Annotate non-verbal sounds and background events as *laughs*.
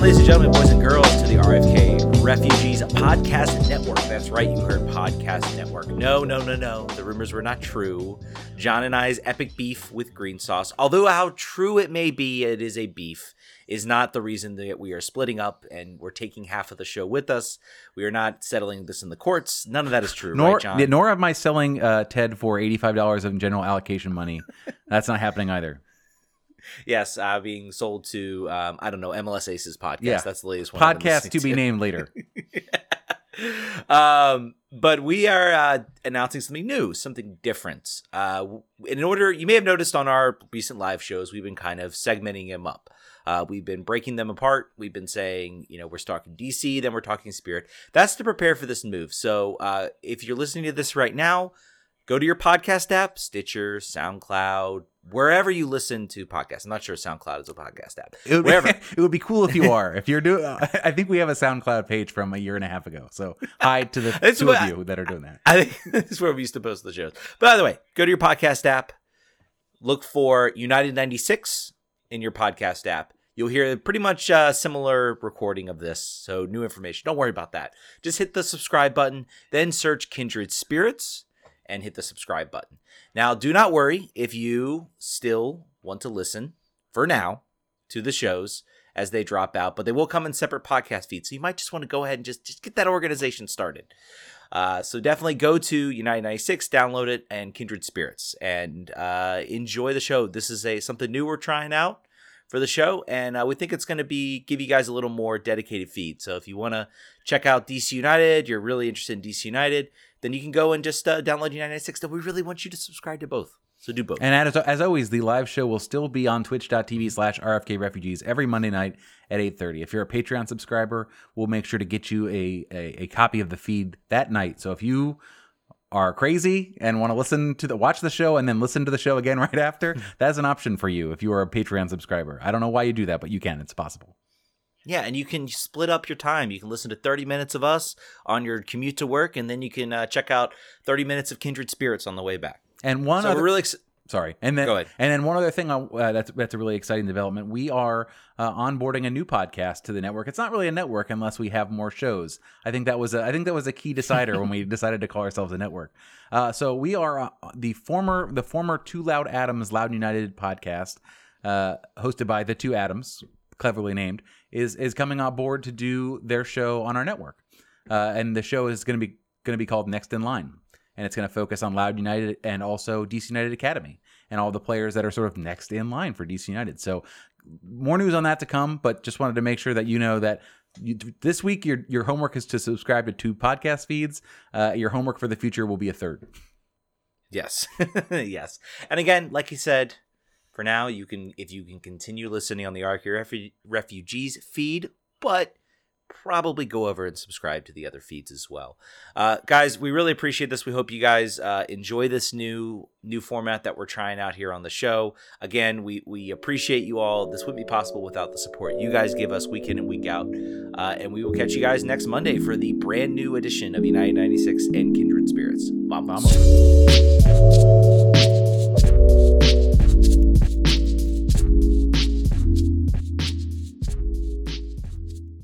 ladies and gentlemen, boys and girls, to the RFK Refugees Podcast Network. That's right, you heard Podcast Network. No, no, no, no. The rumors were not true. John and I's epic beef with green sauce, although how true it may be, it is a beef, is not the reason that we are splitting up and we're taking half of the show with us. We are not settling this in the courts. None of that is true, Nor, right, John? nor am I selling uh, Ted for eighty-five dollars of general allocation money. *laughs* That's not happening either. Yes, uh, being sold to, um, I don't know, MLS Aces podcast. Yeah. That's the latest one. Podcast to be named later. *laughs* um, but we are uh, announcing something new, something different. Uh, in order, you may have noticed on our recent live shows, we've been kind of segmenting them up. Uh, we've been breaking them apart. We've been saying, you know, we're talking DC, then we're talking Spirit. That's to prepare for this move. So uh, if you're listening to this right now, go to your podcast app, Stitcher, SoundCloud, wherever you listen to podcasts. I'm not sure SoundCloud is a podcast app. It would, be, Wherever. *laughs* it would be cool if you *laughs* are. If you're doing, I think we have a SoundCloud page from a year and a half ago. So hi to the *laughs* two of you that are doing that. I think this is where we used to post the shows. By the way, go to your podcast app, look for United 96 in your podcast app. You'll hear pretty much a similar recording of this. So, new information. Don't worry about that. Just hit the subscribe button, then search Kindred Spirits and hit the subscribe button. Now, do not worry if you still want to listen for now to the shows as they drop out, but they will come in separate podcast feeds. So, you might just want to go ahead and just, just get that organization started. Uh, so definitely go to United 96, download it, and Kindred Spirits, and uh, enjoy the show. This is a something new we're trying out for the show, and uh, we think it's going to be give you guys a little more dedicated feed. So if you want to check out DC United, you're really interested in DC United, then you can go and just uh, download United 96. Then we really want you to subscribe to both. So do both. And as, as always, the live show will still be on twitch.tv slash RFK Refugees every Monday night at 8.30. If you're a Patreon subscriber, we'll make sure to get you a, a, a copy of the feed that night. So if you are crazy and want to listen to the watch the show and then listen to the show again *laughs* right after, *laughs* that's an option for you if you are a Patreon subscriber. I don't know why you do that, but you can. It's possible. Yeah, and you can split up your time. You can listen to 30 minutes of us on your commute to work, and then you can uh, check out 30 minutes of Kindred Spirits on the way back. And one so other really ex- Sorry, and then Go ahead. and then one other thing uh, that's that's a really exciting development. We are uh, onboarding a new podcast to the network. It's not really a network unless we have more shows. I think that was a, I think that was a key decider when we *laughs* decided to call ourselves a network. Uh, so we are uh, the former the former Two Loud Adams Loudoun United podcast, uh, hosted by the two Adams, cleverly named, is is coming on board to do their show on our network, uh, and the show is going to be going to be called Next in Line and it's going to focus on Loudoun United and also DC United Academy and all the players that are sort of next in line for DC United. So more news on that to come, but just wanted to make sure that you know that you, this week your your homework is to subscribe to two podcast feeds. Uh, your homework for the future will be a third. Yes. *laughs* yes. And again, like he said, for now, you can if you can continue listening on the Arc Refu- Refugees feed, but probably go over and subscribe to the other feeds as well. Uh, guys, we really appreciate this. We hope you guys uh, enjoy this new new format that we're trying out here on the show. Again, we we appreciate you all. This wouldn't be possible without the support you guys give us week in and week out. Uh, and we will catch you guys next Monday for the brand new edition of United 96 and Kindred Spirits. Vamos. Vamos.